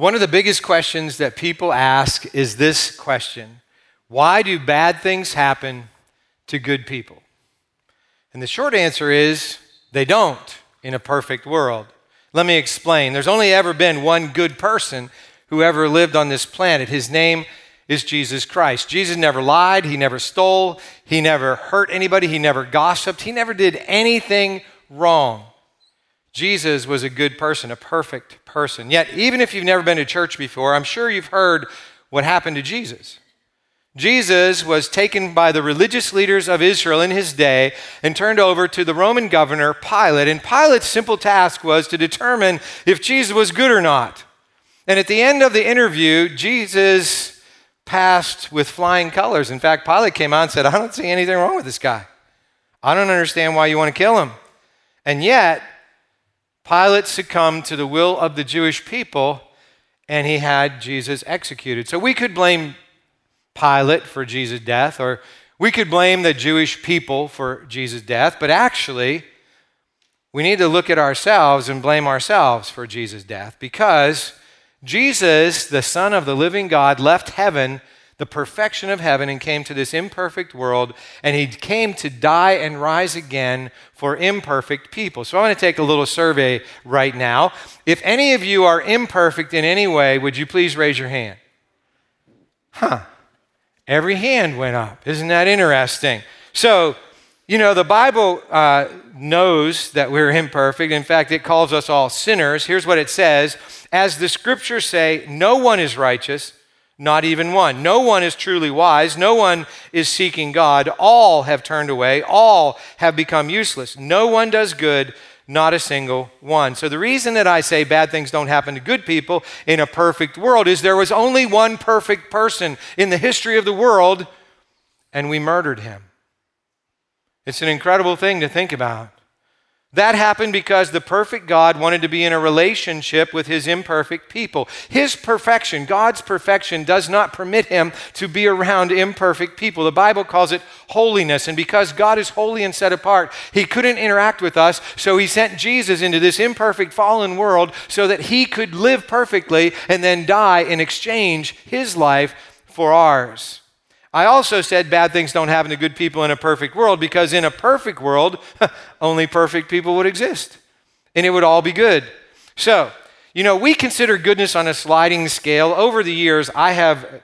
One of the biggest questions that people ask is this question Why do bad things happen to good people? And the short answer is they don't in a perfect world. Let me explain. There's only ever been one good person who ever lived on this planet. His name is Jesus Christ. Jesus never lied, he never stole, he never hurt anybody, he never gossiped, he never did anything wrong. Jesus was a good person, a perfect person. Yet, even if you've never been to church before, I'm sure you've heard what happened to Jesus. Jesus was taken by the religious leaders of Israel in his day and turned over to the Roman governor Pilate. And Pilate's simple task was to determine if Jesus was good or not. And at the end of the interview, Jesus passed with flying colors. In fact, Pilate came out and said, I don't see anything wrong with this guy. I don't understand why you want to kill him. And yet, Pilate succumbed to the will of the Jewish people and he had Jesus executed. So we could blame Pilate for Jesus' death, or we could blame the Jewish people for Jesus' death, but actually, we need to look at ourselves and blame ourselves for Jesus' death because Jesus, the Son of the living God, left heaven the perfection of heaven and came to this imperfect world, and he came to die and rise again for imperfect people. So I want to take a little survey right now. If any of you are imperfect in any way, would you please raise your hand? Huh. Every hand went up. Isn't that interesting? So, you know, the Bible uh, knows that we're imperfect. In fact, it calls us all sinners. Here's what it says As the scriptures say, no one is righteous not even one. No one is truly wise. No one is seeking God. All have turned away. All have become useless. No one does good, not a single one. So, the reason that I say bad things don't happen to good people in a perfect world is there was only one perfect person in the history of the world, and we murdered him. It's an incredible thing to think about. That happened because the perfect God wanted to be in a relationship with his imperfect people. His perfection, God's perfection, does not permit him to be around imperfect people. The Bible calls it holiness. And because God is holy and set apart, he couldn't interact with us. So he sent Jesus into this imperfect, fallen world so that he could live perfectly and then die in exchange his life for ours. I also said bad things don't happen to good people in a perfect world because in a perfect world, only perfect people would exist and it would all be good. So, you know, we consider goodness on a sliding scale. Over the years, I have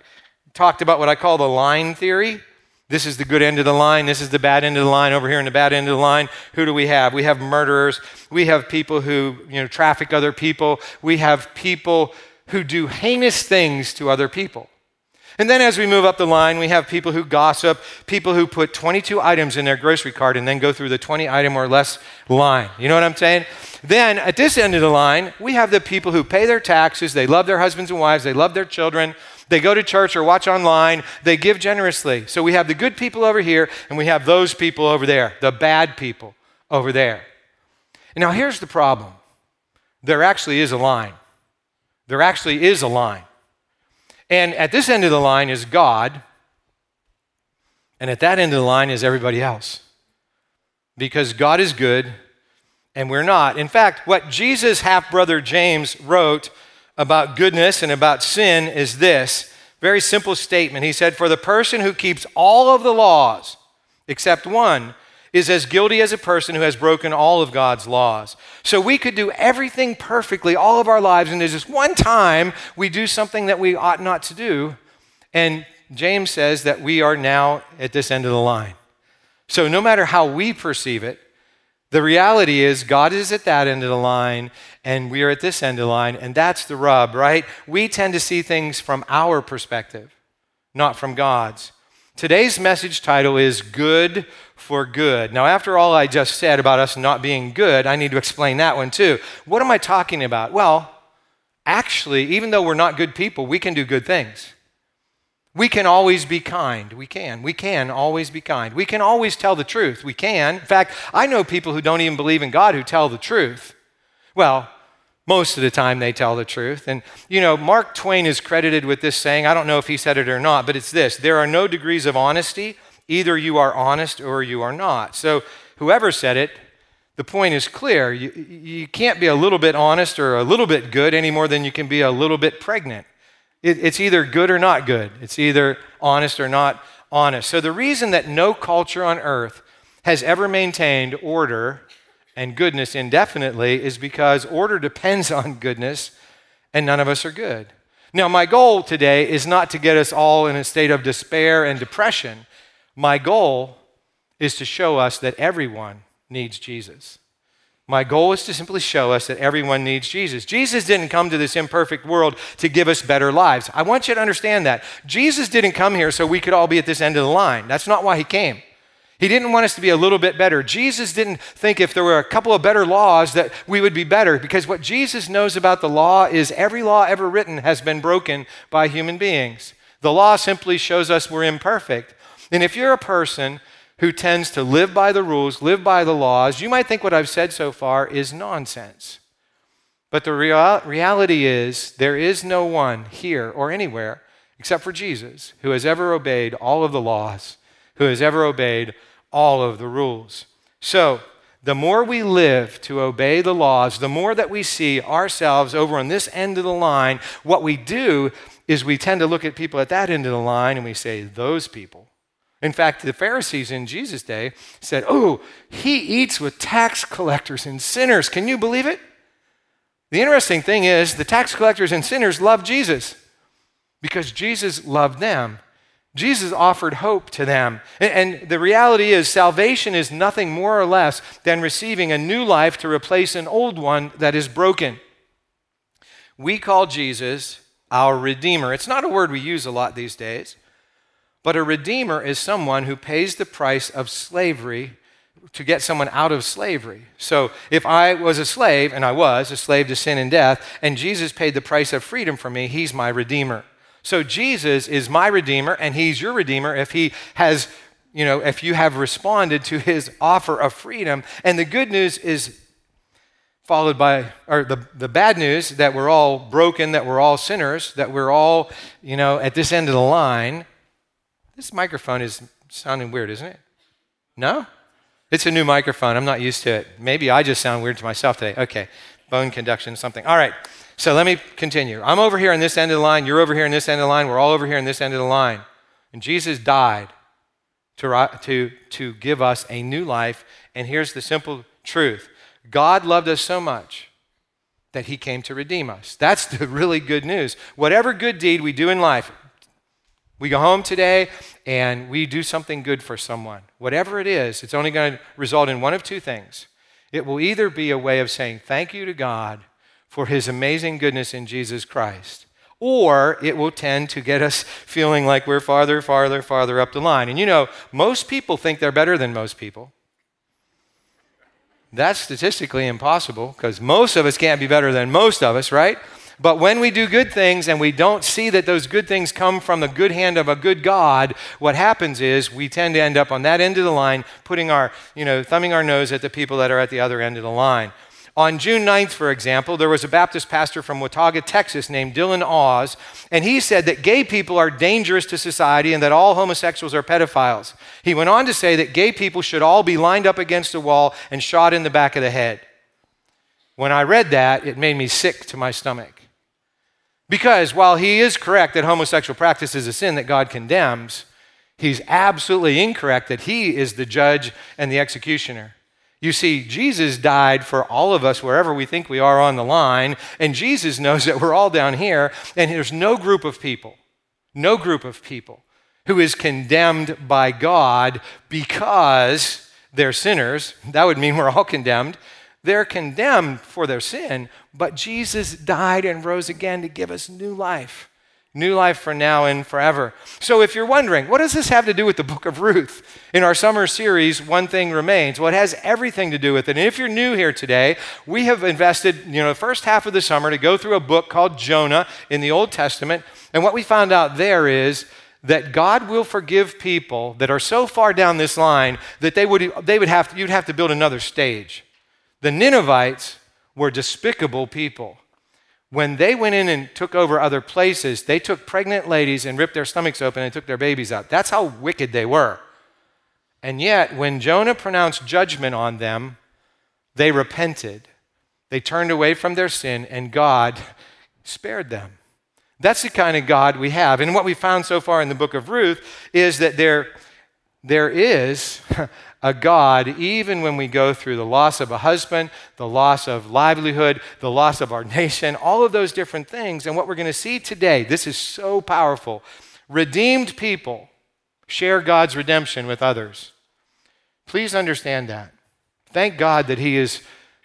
talked about what I call the line theory. This is the good end of the line. This is the bad end of the line. Over here in the bad end of the line, who do we have? We have murderers. We have people who, you know, traffic other people. We have people who do heinous things to other people. And then as we move up the line, we have people who gossip, people who put 22 items in their grocery cart and then go through the 20 item or less line. You know what I'm saying? Then at this end of the line, we have the people who pay their taxes, they love their husbands and wives, they love their children, they go to church or watch online, they give generously. So we have the good people over here, and we have those people over there, the bad people over there. Now here's the problem there actually is a line. There actually is a line. And at this end of the line is God, and at that end of the line is everybody else. Because God is good and we're not. In fact, what Jesus' half brother James wrote about goodness and about sin is this very simple statement. He said, For the person who keeps all of the laws except one is as guilty as a person who has broken all of God's laws. So we could do everything perfectly all of our lives, and there's this one time we do something that we ought not to do. And James says that we are now at this end of the line. So no matter how we perceive it, the reality is God is at that end of the line and we are at this end of the line, and that's the rub, right? We tend to see things from our perspective, not from God's. Today's message title is Good for Good. Now, after all I just said about us not being good, I need to explain that one too. What am I talking about? Well, actually, even though we're not good people, we can do good things. We can always be kind. We can. We can always be kind. We can always tell the truth. We can. In fact, I know people who don't even believe in God who tell the truth. Well, most of the time, they tell the truth. And, you know, Mark Twain is credited with this saying. I don't know if he said it or not, but it's this there are no degrees of honesty. Either you are honest or you are not. So, whoever said it, The point is clear. You, you can't be a little bit honest or a little bit good any more than you can be a little bit pregnant. It, it's either good or not good, it's either honest or not honest. So, the reason that no culture on earth has ever maintained order and goodness indefinitely is because order depends on goodness, and none of us are good. Now, my goal today is not to get us all in a state of despair and depression. My goal is to show us that everyone needs Jesus. My goal is to simply show us that everyone needs Jesus. Jesus didn't come to this imperfect world to give us better lives. I want you to understand that. Jesus didn't come here so we could all be at this end of the line. That's not why he came. He didn't want us to be a little bit better. Jesus didn't think if there were a couple of better laws that we would be better because what Jesus knows about the law is every law ever written has been broken by human beings. The law simply shows us we're imperfect. And if you're a person who tends to live by the rules, live by the laws, you might think what I've said so far is nonsense. But the real- reality is, there is no one here or anywhere except for Jesus who has ever obeyed all of the laws, who has ever obeyed all of the rules. So, the more we live to obey the laws, the more that we see ourselves over on this end of the line, what we do is we tend to look at people at that end of the line and we say, those people in fact, the Pharisees in Jesus' day said, Oh, he eats with tax collectors and sinners. Can you believe it? The interesting thing is, the tax collectors and sinners loved Jesus because Jesus loved them. Jesus offered hope to them. And, the reality is, salvation is nothing more or less than receiving a new life to replace an old one that is broken. We call Jesus our Redeemer. It's not a word we use a lot these days. But a redeemer is someone who pays the price of slavery to get someone out of slavery. So if I was a slave, and I was a slave to sin and death, and Jesus paid the price of freedom for me, he's my redeemer. So Jesus is my redeemer, and he's your redeemer if he has, you know, if you have responded to his offer of freedom. And the good news is followed by, or the, the bad news that we're all broken, that we're all sinners, that we're all, you know, at this end of the line. This microphone is sounding weird, isn't it? No? It's a new microphone. I'm not used to it. Maybe I just sound weird to myself today. Okay. Bone conduction, something. All right. So let me continue. I'm over here in this end of the line. You're over here in this end of the line. We're all over here in this end of the line. And Jesus died to, to, to give us a new life. And here's the simple truth God loved us so much that he came to redeem us. That's the really good news. Whatever good deed we do in life, we go home today and we do something good for someone. Whatever it is, it's only going to result in one of two things. It will either be a way of saying thank you to God for his amazing goodness in Jesus Christ, or it will tend to get us feeling like we're farther, farther, farther up the line. And you know, most people think they're better than most people. That's statistically impossible because most of us can't be better than most of us, right? But when we do good things and we don't see that those good things come from the good hand of a good God, what happens is we tend to end up on that end of the line, putting our, you know, thumbing our nose at the people that are at the other end of the line. On June 9th, for example, there was a Baptist pastor from Watauga, Texas, named Dillon Awes, and he said that gay people are dangerous to society and that all homosexuals are pedophiles. He went on to say that gay people should all be lined up against a wall and shot in the back of the head. When I read that, it made me sick to my stomach. Because while he is correct that homosexual practice is a sin that God condemns, he's absolutely incorrect that he is the judge and the executioner. You see, Jesus died for all of us wherever we think we are on the line, and Jesus knows that we're all down here, and there's no group of people, no group of people who is condemned by God because they're sinners. That would mean we're all condemned. They're condemned for their sin, but Jesus died and rose again to give us new life. New life for now and forever. So, if you're wondering, what does this have to do with the book of Ruth? In our summer series, One Thing Remains. Well, it has everything to do with it. And if you're new here today, we have invested, you know, the first half of the summer to go through a book called Jonah in the Old Testament. And what we found out there is that God will forgive people that are so far down this line that they would, they would have to, you'd have to build another stage. The Ninevites were despicable people. When they went in and took over other places, they took pregnant ladies and ripped their stomachs open and took their babies out. That's how wicked they were. And yet, when Jonah pronounced judgment on them, They repented. They turned away from their sin, and God spared them. That's the kind of God we have. And what we found so far in the book of Ruth is that there, there is a God, even when we go through the loss of a husband, the loss of livelihood, the loss of our nation, all of those different things. And what we're going to see today, this is so powerful. Redeemed people share God's redemption with others. Please understand that. Thank God that He is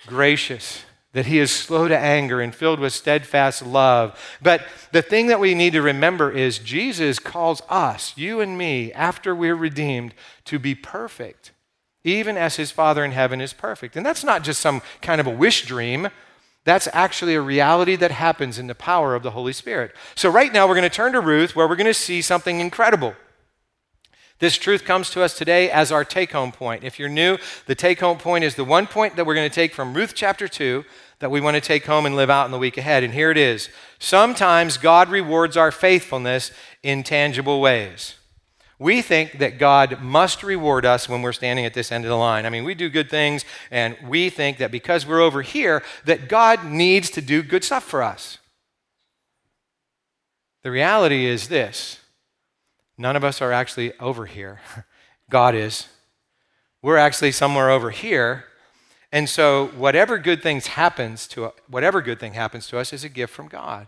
gracious that he is slow to anger and filled with steadfast love. But the thing that we need to remember is Jesus calls us, you and me, after we're redeemed, to be perfect, even as his Father in heaven is perfect. And that's not just some kind of a wish dream. That's actually a reality that happens in the power of the Holy Spirit. So, right now, we're going to turn to Ruth, where we're going to see something incredible. This truth comes to us today as our take home point. If you're new, the take home point is the one point that we're going to take from Ruth chapter 2 that we want to take home and live out in the week ahead. And here it is Sometimes God rewards our faithfulness in tangible ways. We think that God must reward us when we're standing at this end of the line. I mean, we do good things, and we think that because we're over here, that God needs to do good stuff for us. The reality is this None of us are actually over here. God is. We're actually somewhere over here. And so whatever good things happens to whatever good thing happens to us is a gift from God.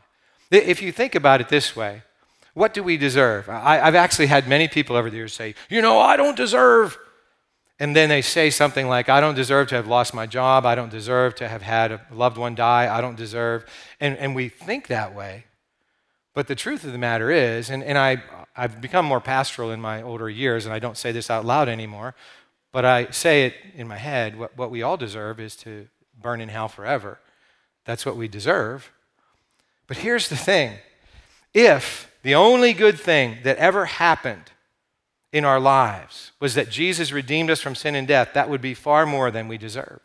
If you think about it this way, what do we deserve? I, have actually had many people over the years say, you know, I don't deserve. And then they say something like, I don't deserve to have lost my job. I don't deserve to have had a loved one die. I don't deserve. And, and we think that way. But the truth of the matter is, and, and I, I've become more pastoral in my older years, and I don't say this out loud anymore, but I say it in my head what, what we all deserve is to burn in hell forever. That's what we deserve. But here's the thing if the only good thing that ever happened in our lives was that Jesus redeemed us from sin and death, that would be far more than we deserve.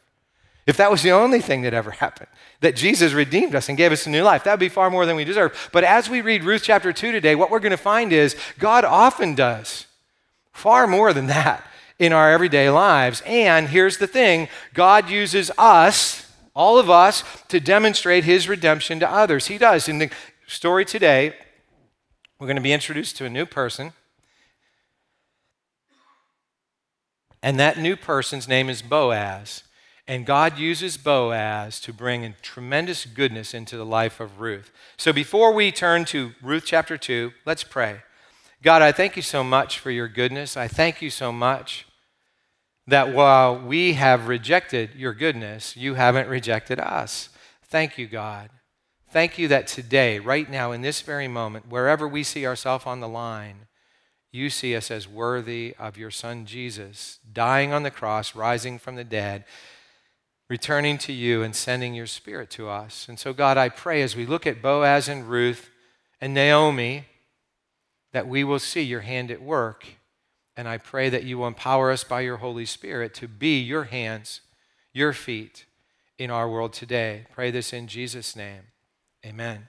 If that was the only thing that ever happened, that Jesus redeemed us and gave us a new life, that would be far more than we deserve. But as we read Ruth chapter 2 today, what we're going to find is God often does far more than that in our everyday lives. And here's the thing God uses us, all of us, to demonstrate his redemption to others. He does. In the story today, we're going to be introduced to a new person. And that new person's name is Boaz. And God uses Boaz to bring in tremendous goodness into the life of Ruth. So before we turn to Ruth chapter 2, let's pray. God, I thank you so much for your goodness. I thank you so much that while we have rejected your goodness, you haven't rejected us. Thank you, God. Thank you that today, right now, in this very moment, wherever we see ourselves on the line, you see us as worthy of your Son Jesus, dying on the cross, rising from the dead returning to you and sending your spirit to us. And so, God, I pray as we look at Boaz and Ruth and Naomi that we will see your hand at work. And I pray that you will empower us by your Holy Spirit to be your hands, your feet in our world today. Pray this in Jesus' name. Amen.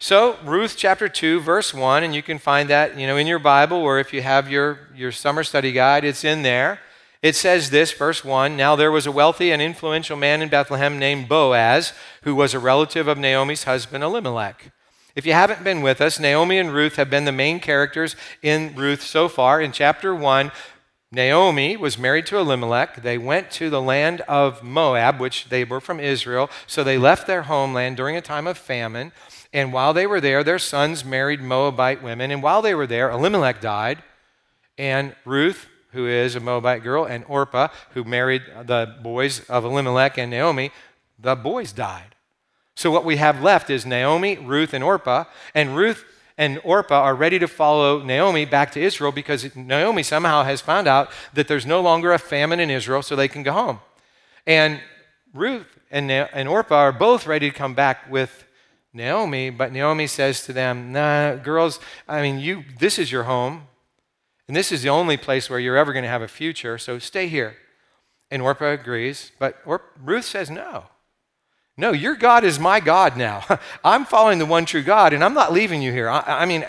So, Ruth chapter 2, verse 1, and you can find that, you know, in your Bible, or if you have your, your summer study guide, it's in there. It says this, verse 1 Now there was a wealthy and influential man in Bethlehem named Boaz, who was a relative of Naomi's husband Elimelech. If you haven't been with us, Naomi and Ruth have been the main characters in Ruth so far. In chapter 1, Naomi was married to Elimelech. They went to the land of Moab, which they were from Israel. So they left their homeland during a time of famine. And while they were there, their sons married Moabite women. And while they were there, Elimelech died. And Ruth who is a Moabite girl, and Orpah, who married the boys of Elimelech and Naomi, the boys died. So what we have left is Naomi, Ruth, and Orpah, and Ruth and Orpah are ready to follow Naomi back to Israel because Naomi somehow has found out that there's no longer a famine in Israel, so they can go home. And Ruth and, and Orpah are both ready to come back with Naomi, but Naomi says to them, Nah, girls, I mean, you, this is your home. And this is the only place where you're ever going to have a future, so stay here. And Orpah agrees, but Ruth says no. No, your God is my God now. I'm following the one true God, and I'm not leaving you here. I, I mean,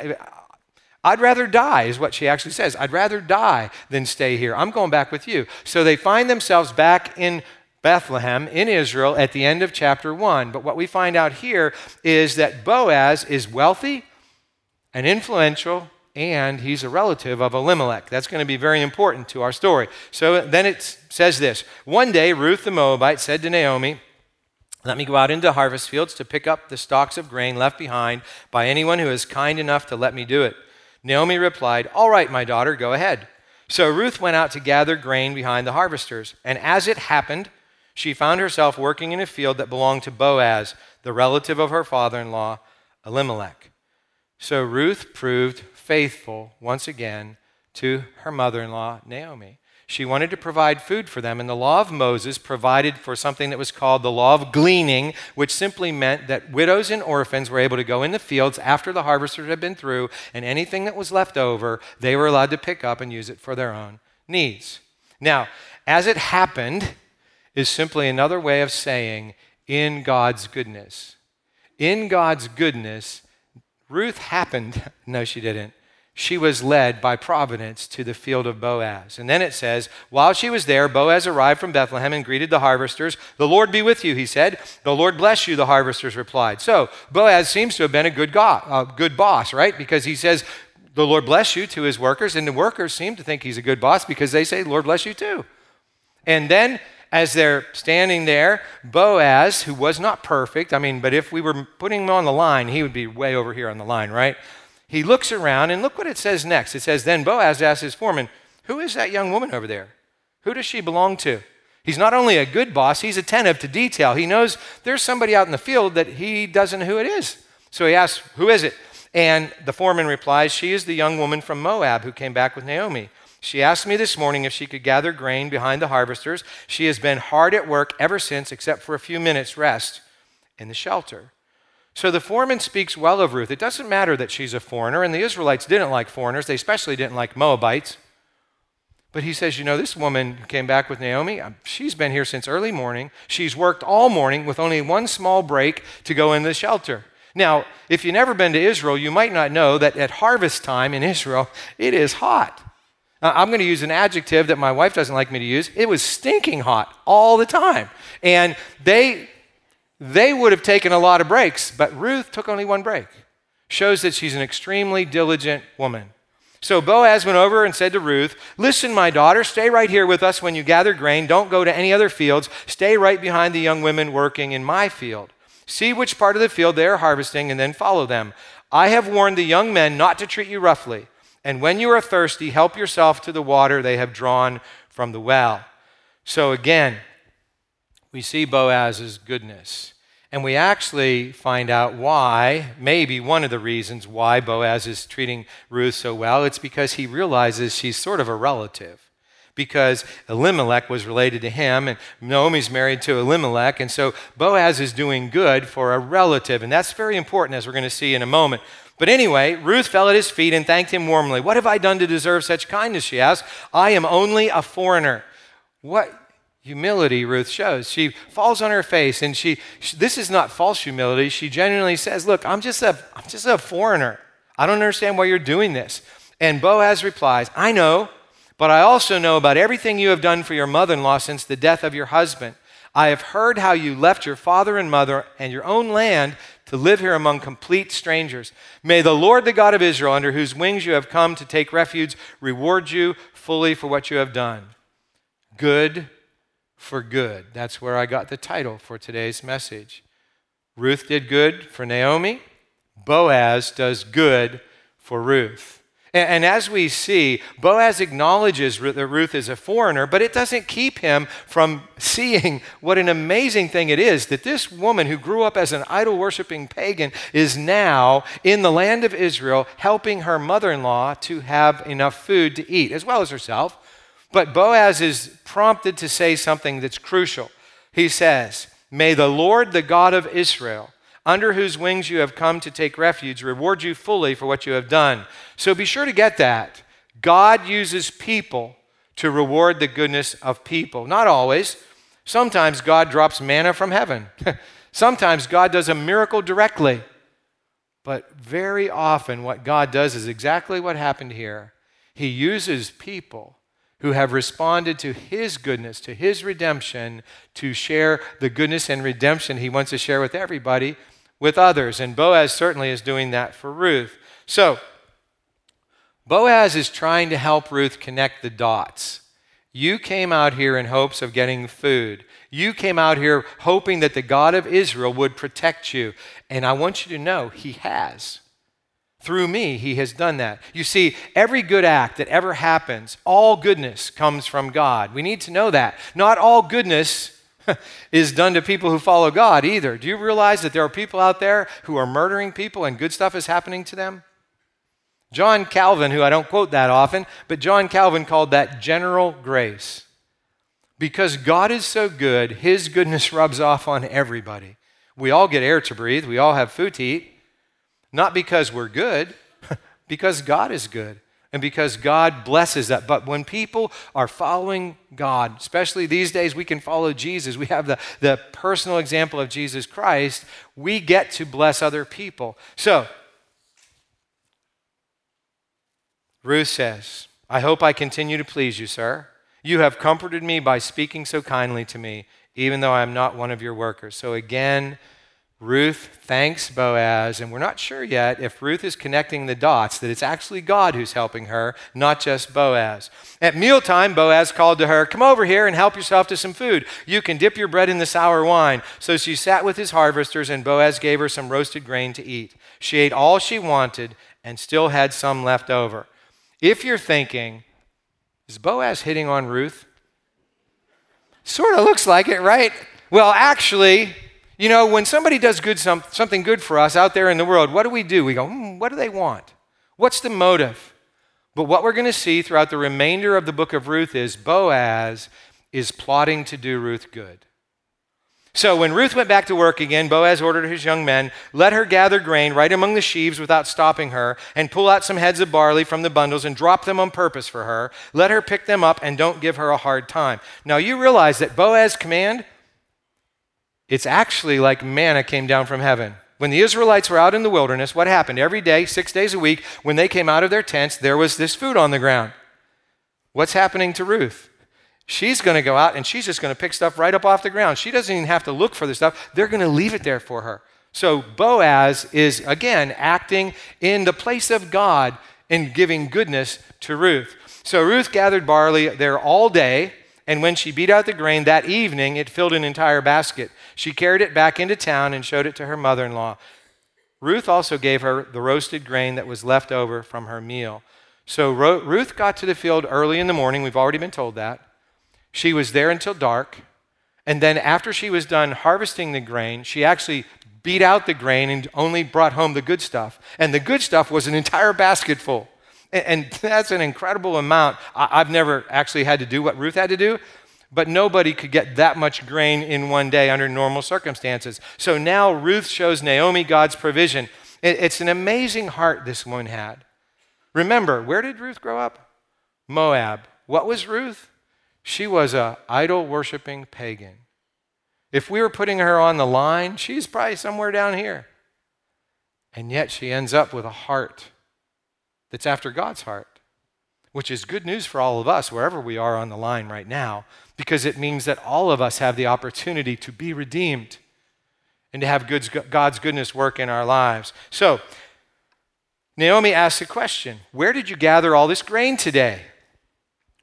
I'd rather die, is what she actually says. I'd rather die than stay here. I'm going back with you. So they find themselves back in Bethlehem in Israel at the end of chapter 1. But what we find out here is that Boaz is wealthy and influential, and he's a relative of Elimelech. That's going to be very important to our story. So then it says this One day, Ruth the Moabite said to Naomi, let me go out into harvest fields to pick up the stalks of grain left behind by anyone who is kind enough to let me do it. Naomi replied, All right, my daughter, go ahead. So Ruth went out to gather grain behind the harvesters. And as it happened, she found herself working in a field that belonged to Boaz, the relative of her father in law, Elimelech. So Ruth proved faithful once again to her mother in law, Naomi. She wanted to provide food for them, and the law of Moses provided for something that was called the law of gleaning, which simply meant that widows and orphans were able to go in the fields after the harvesters had been through, and anything that was left over, they were allowed to pick up and use it for their own needs. Now, as it happened, is simply another way of saying in God's goodness. In God's goodness, Ruth happened, no, she didn't she was led by providence to the field of Boaz. And then it says, While she was there, Boaz arrived from Bethlehem and greeted the harvesters. The Lord be with you, he said. The Lord bless you, the harvesters replied. So Boaz seems to have been a good, God, a good boss, right? Because he says, The Lord bless you to his workers. And the workers seem to think he's a good boss because they say, Lord bless you too. And then as they're standing there, Boaz, who was not perfect, I mean, but if we were putting him on the line, he would be way over here on the line, right? He looks around and look what it says next. It says, Then Boaz asked his foreman, Who is that young woman over there? Who does she belong to? He's not only a good boss, he's attentive to detail. He knows there's somebody out in the field that he doesn't know who it is. So he asks, Who is it? And the foreman replies, She is the young woman from Moab who came back with Naomi. She asked me this morning if she could gather grain behind the harvesters. She has been hard at work ever since, except for a few minutes' rest in the shelter. So the foreman speaks well of Ruth. It doesn't matter that she's a foreigner, and the Israelites didn't like foreigners. They especially didn't like Moabites. But he says, You know, this woman came back with Naomi. Um, she's been here since early morning. She's worked all morning with only one small break to go in the shelter. Now, if you've never been to Israel, you might not know that at harvest time in Israel, it is hot. I'm going to use an adjective that my wife doesn't like me to use. It was stinking hot all the time. And they they would have taken a lot of breaks, but Ruth took only one break. Shows that she's an extremely diligent woman. So Boaz went over and said to Ruth, Listen, my daughter, stay right here with us when you gather grain. Don't go to any other fields. Stay right behind the young women working in my field. See which part of the field they are harvesting and then follow them. I have warned the young men not to treat you roughly. And when you are thirsty, help yourself to the water they have drawn from the well. So again, we see Boaz's goodness. And we actually find out why, maybe one of the reasons why Boaz is treating Ruth so well. It's because he realizes she's sort of a relative. Because Elimelech was related to him, and Naomi's married to Elimelech, and so Boaz is doing good for a relative, and that's very important, as we're going to see in a moment. But anyway, Ruth fell at his feet and thanked him warmly. What have I done to deserve such kindness? She asked. I am only a foreigner. What? Humility Ruth shows. She falls on her face and she, she, this is not false humility. She genuinely says, "Look, I'm just a I'm just a foreigner. I don't understand why you're doing this." And Boaz replies, "I know, but I also know about everything you have done for your mother-in-law since the death of your husband. I have heard how you left your father and mother and your own land to live here among complete strangers. May the Lord, the God of Israel, under whose wings you have come to take refuge, reward you fully for what you have done." Good for good. That's where I got the title for today's message. Ruth did good for Naomi, Boaz does good for Ruth. And, as we see, Boaz acknowledges that Ruth is a foreigner, but it doesn't keep him from seeing what an amazing thing it is that this woman who grew up as an idol worshiping pagan is now in the land of Israel helping her mother in law to have enough food to eat, as well as herself. But Boaz is prompted to say something that's crucial. He says, May the Lord, the God of Israel, under whose wings you have come to take refuge, reward you fully for what you have done. So be sure to get that. God uses people to reward the goodness of people. Not always. Sometimes God drops manna from heaven. Sometimes God does a miracle directly. But very often, what God does is exactly what happened here. He uses people who have responded to his goodness, to his redemption, to share the goodness and redemption he wants to share with everybody, with others. And Boaz certainly is doing that for Ruth. So, Boaz is trying to help Ruth connect the dots. You came out here in hopes of getting food. You came out here hoping that the God of Israel would protect you. And I want you to know, He has. Through me, He has done that. You see, every good act that ever happens, all goodness comes from God. We need to know that. Not all goodness is done to people who follow God either. Do you realize that there are people out there who are murdering people and good stuff is happening to them? John Calvin, who I don't quote that often, but John Calvin called that general grace. Because God is so good, His goodness rubs off on everybody. We all get air to breathe, we all have food to eat, not because we're good, because God is good and because God blesses that. But when people are following God, especially these days, we can follow Jesus. We have the, the personal example of Jesus Christ. We get to bless other people. So, Ruth says, I hope I continue to please you, sir. You have comforted me by speaking so kindly to me, even though I am not one of your workers. So again, Ruth thanks Boaz, and we're not sure yet if Ruth is connecting the dots, that it's actually God who's helping her, not just Boaz. At mealtime, Boaz called to her, Come over here and help yourself to some food. You can dip your bread in the sour wine. So she sat with his harvesters, and Boaz gave her some roasted grain to eat. She ate all she wanted and still had some left over. If you're thinking, is Boaz hitting on Ruth? Sort of looks like it, right? Well, actually, you know, when somebody does good some, something good for us out there in the world, what do we do? We go, hmm, what do they want? What's the motive? But what we're going to see throughout the remainder of the book of Ruth is Boaz is plotting to do Ruth good. So when Ruth went back to work again, Boaz ordered his young men, let her gather grain right among the sheaves without stopping her, and pull out some heads of barley from the bundles and drop them on purpose for her. Let her pick them up and don't give her a hard time. Now you realize that Boaz's command, it's actually like manna came down from heaven. When the Israelites were out in the wilderness, what happened? Every day, six days a week, when they came out of their tents, there was this food on the ground. What's happening to Ruth? She's going to go out and she's just going to pick stuff right up off the ground. She doesn't even have to look for the stuff, they're going to leave it there for her. So Boaz is, again, acting in the place of God and giving goodness to Ruth. So Ruth gathered barley there all day, and when she beat out the grain that evening, it filled an entire basket. She carried it back into town and showed it to her mother in law. Ruth also gave her the roasted grain that was left over from her meal. So Ruth got to the field early in the morning. We've already been told that. She was there until dark. And then, after she was done harvesting the grain, she actually beat out the grain and only brought home the good stuff. And the good stuff was an entire basket full. And that's an incredible amount. I've never actually had to do what Ruth had to do, but nobody could get that much grain in one day under normal circumstances. So now Ruth shows Naomi God's provision. It's an amazing heart this woman had. Remember, where did Ruth grow up? Moab. What was Ruth? She was a idol worshiping pagan. If we were putting her on the line, she's probably somewhere down here. And yet she ends up with a heart that's after God's heart, which is good news for all of us, wherever we are on the line right now, because it means that all of us have the opportunity to be redeemed and to have God's goodness work in our lives. So, Naomi asks a question Where did you gather all this grain today?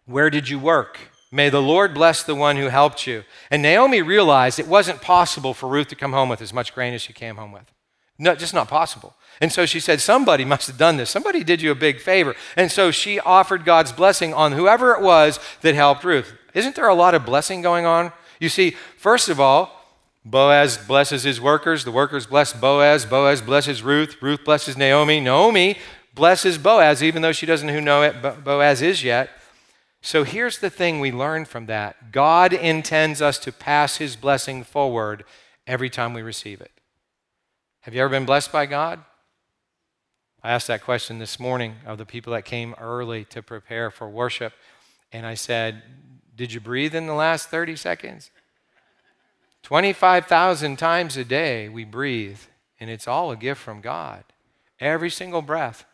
Where did you work? May the Lord bless the one who helped you. And Naomi realized it wasn't possible for Ruth to come home with as much grain as she came home with. No, just not possible. And so she said, Somebody must have done this. Somebody did you a big favor. And so she offered God's blessing on whoever it was that helped Ruth. Isn't there a lot of blessing going on? You see, first of all, Boaz blesses his workers. The workers bless Boaz. Boaz blesses Ruth. Ruth blesses Naomi. Naomi blesses Boaz, even though she doesn't know who Boaz is yet. So here's the thing we learn from that God intends us to pass his blessing forward every time we receive it. Have you ever been blessed by God? I asked that question this morning of the people that came early to prepare for worship. And I said, Did you breathe in the last 30 seconds? 25,000 times a day we breathe, and it's all a gift from God. Every single breath.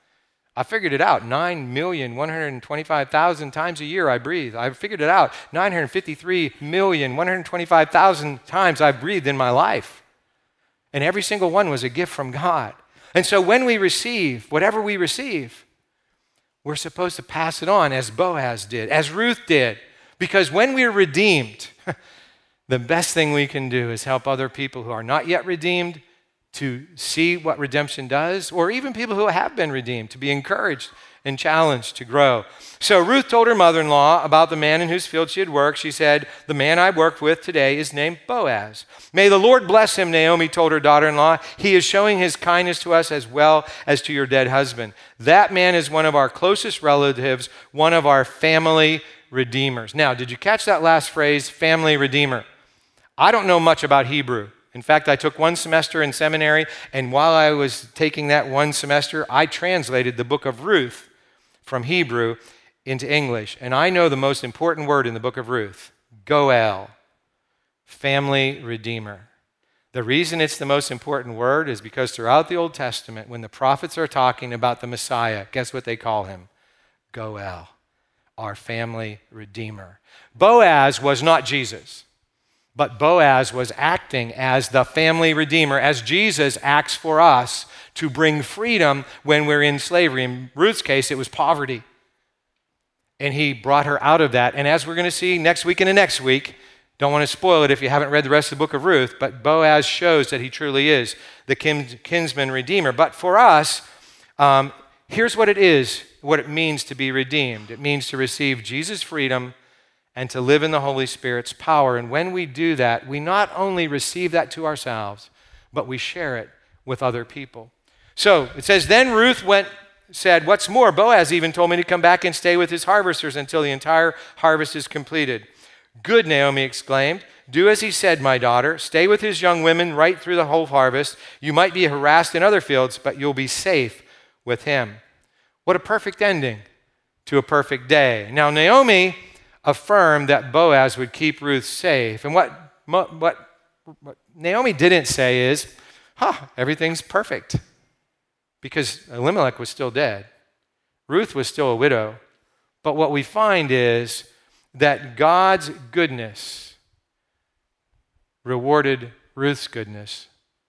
I figured it out 9,125,000 times a year I breathe. I figured it out 953,125,000 times I've breathed in my life. And every single one was a gift from God. And so when we receive, whatever we receive, we're supposed to pass it on as Boaz did, as Ruth did. Because when we're redeemed, the best thing we can do is help other people who are not yet redeemed to see what redemption does, or even people who have been redeemed to be encouraged and challenged to grow. So Ruth told her mother in law about the man in whose field she had worked. She said, The man I worked with today is named Boaz. May the Lord bless him, Naomi told her daughter in law. He is showing his kindness to us as well as to your dead husband. That man is one of our closest relatives, one of our family redeemers. Now, did you catch that last phrase, family redeemer? I don't know much about Hebrew. In fact, I took one semester in seminary, and while I was taking that one semester, I translated the book of Ruth from Hebrew into English. And I know the most important word in the book of Ruth Goel, family redeemer. The reason it's the most important word is because throughout the Old Testament, when the prophets are talking about the Messiah, guess what they call him? Goel, our family redeemer. Boaz was not Jesus. But Boaz was acting as the family redeemer, as Jesus acts for us to bring freedom when we're in slavery. In Ruth's case, it was poverty. And he brought her out of that. And as we're going to see next week and the next week, don't want to spoil it if you haven't read the rest of the book of Ruth, but Boaz shows that he truly is the kinsman redeemer. But for us, um, here's what it is what it means to be redeemed it means to receive Jesus' freedom and to live in the Holy Spirit's power. And when we do that, we not only receive that to ourselves, but we share it with other people. So it says, Then Ruth went, said, What's more, Boaz even told me to come back and stay with his harvesters until the entire harvest is completed. Good, Naomi exclaimed. Do as he said, my daughter. Stay with his young women right through the whole harvest. You might be harassed in other fields, but you'll be safe with him. What a perfect ending to a perfect day. Now, Naomi affirmed that Boaz would keep Ruth safe. And what, what, what Naomi didn't say is, huh, everything's perfect. Because Elimelech was still dead, Ruth was still a widow. But what we find is that God's goodness rewarded Ruth's goodness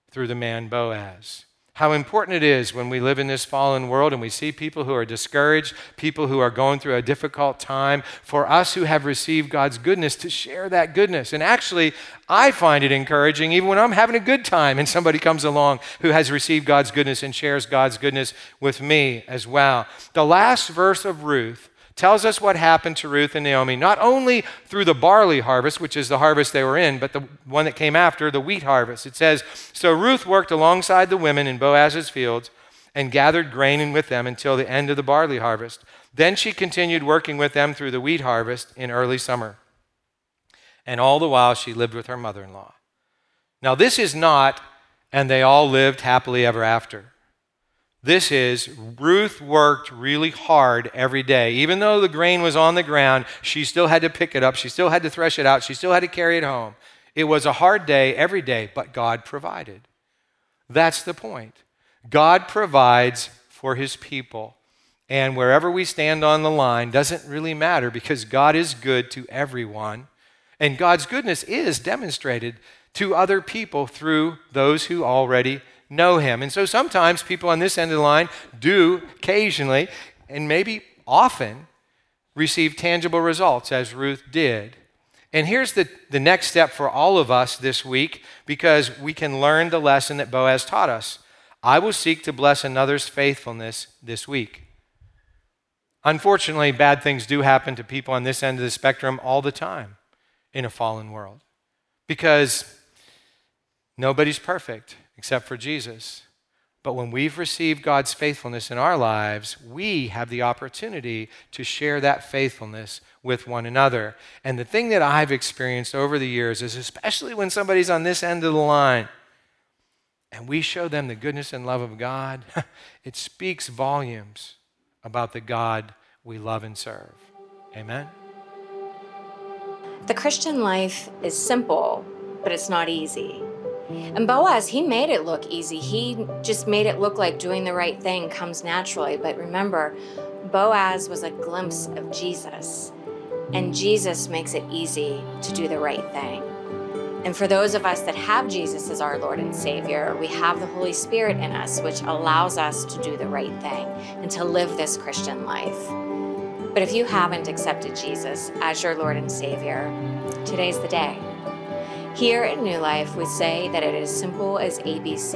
through the man Boaz how important it is when we live in this fallen world and we see people who are discouraged, people who are going through a difficult time, for us who have received God's goodness to share that goodness. And actually, I find it encouraging even when I'm having a good time and somebody comes along who has received God's goodness and shares God's goodness with me as well. The last verse of Ruth tells us what happened to Ruth and Naomi, not only through the barley harvest, which is the harvest they were in, but the one that came after, the wheat harvest. It says, So Ruth worked alongside the women in Boaz's fields and gathered grain in with them until the end of the barley harvest. Then she continued working with them through the wheat harvest in early summer. And all the while she lived with her mother in law. Now, this is not, and they all lived happily ever after. This is Ruth worked really hard every day. Even though the grain was on the ground, she still had to pick it up. She still had to thresh it out. She still had to carry it home. It was a hard day every day, but God provided. That's the point. God provides for his people. And wherever we stand on the line doesn't really matter because God is good to everyone. And God's goodness is demonstrated to other people through those who already know him. And so sometimes people on this end of the line do occasionally, and maybe often, receive tangible results, as Ruth did. And here's the, the next step for all of us this week because we can learn the lesson that Boaz taught us. I will seek to bless another's faithfulness this week. Unfortunately, bad things do happen to people on this end of the spectrum all the time in a fallen world because nobody's perfect except for Jesus. But when we've received God's faithfulness in our lives, we have the opportunity to share that faithfulness with one another. And the thing that I've experienced over the years is, especially when somebody's on this end of the line, and we show them the goodness and love of God, it speaks volumes about the God we love and serve. Amen? The Christian life is simple, but it's not easy. And Boaz, he made it look easy. He just made it look like doing the right thing comes naturally. But remember, Boaz was a glimpse of Jesus, and Jesus makes it easy to do the right thing. And for those of us that have Jesus as our Lord and Savior, we have the Holy Spirit in us, which allows us to do the right thing and to live this Christian life. But if you haven't accepted Jesus as your Lord and Savior, today's the day. Here at New Life, we say that it is simple as ABC.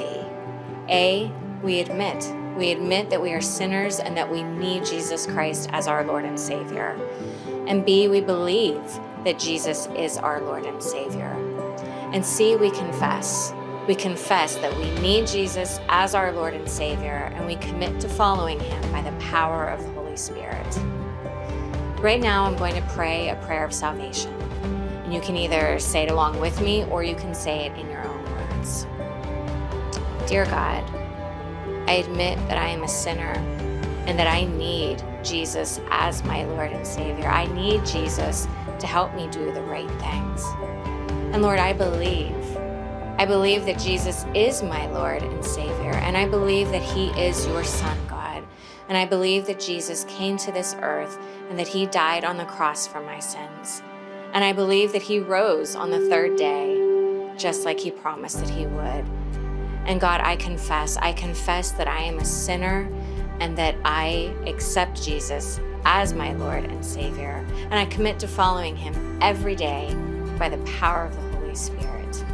A, we admit. We admit that we are sinners and that we need Jesus Christ as our Lord and Savior. And B, we believe that Jesus is our Lord and Savior. And C, we confess. We confess that we need Jesus as our Lord and Savior, and we commit to following him by the power of the Holy Spirit. Right now, I'm going to pray a prayer of salvation. And you can either say it along with me or you can say it in your own words. Dear God, I admit that I am a sinner and that I need Jesus as my Lord and Savior. I need Jesus to help me do the right things. And Lord, I believe. I believe that Jesus is my Lord and Savior. And I believe that He is your Son, God. And I believe that Jesus came to this earth and that He died on the cross for my sins. And I believe that He rose on the third day, just like He promised that He would. And God, I confess, I confess that I am a sinner and that I accept Jesus as my Lord and Savior. And I commit to following Him every day by the power of the Holy Spirit.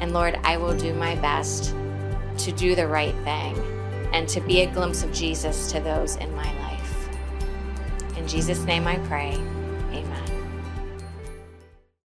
And Lord, I will do my best to do the right thing and to be a glimpse of Jesus to those in my life. In Jesus' name I pray.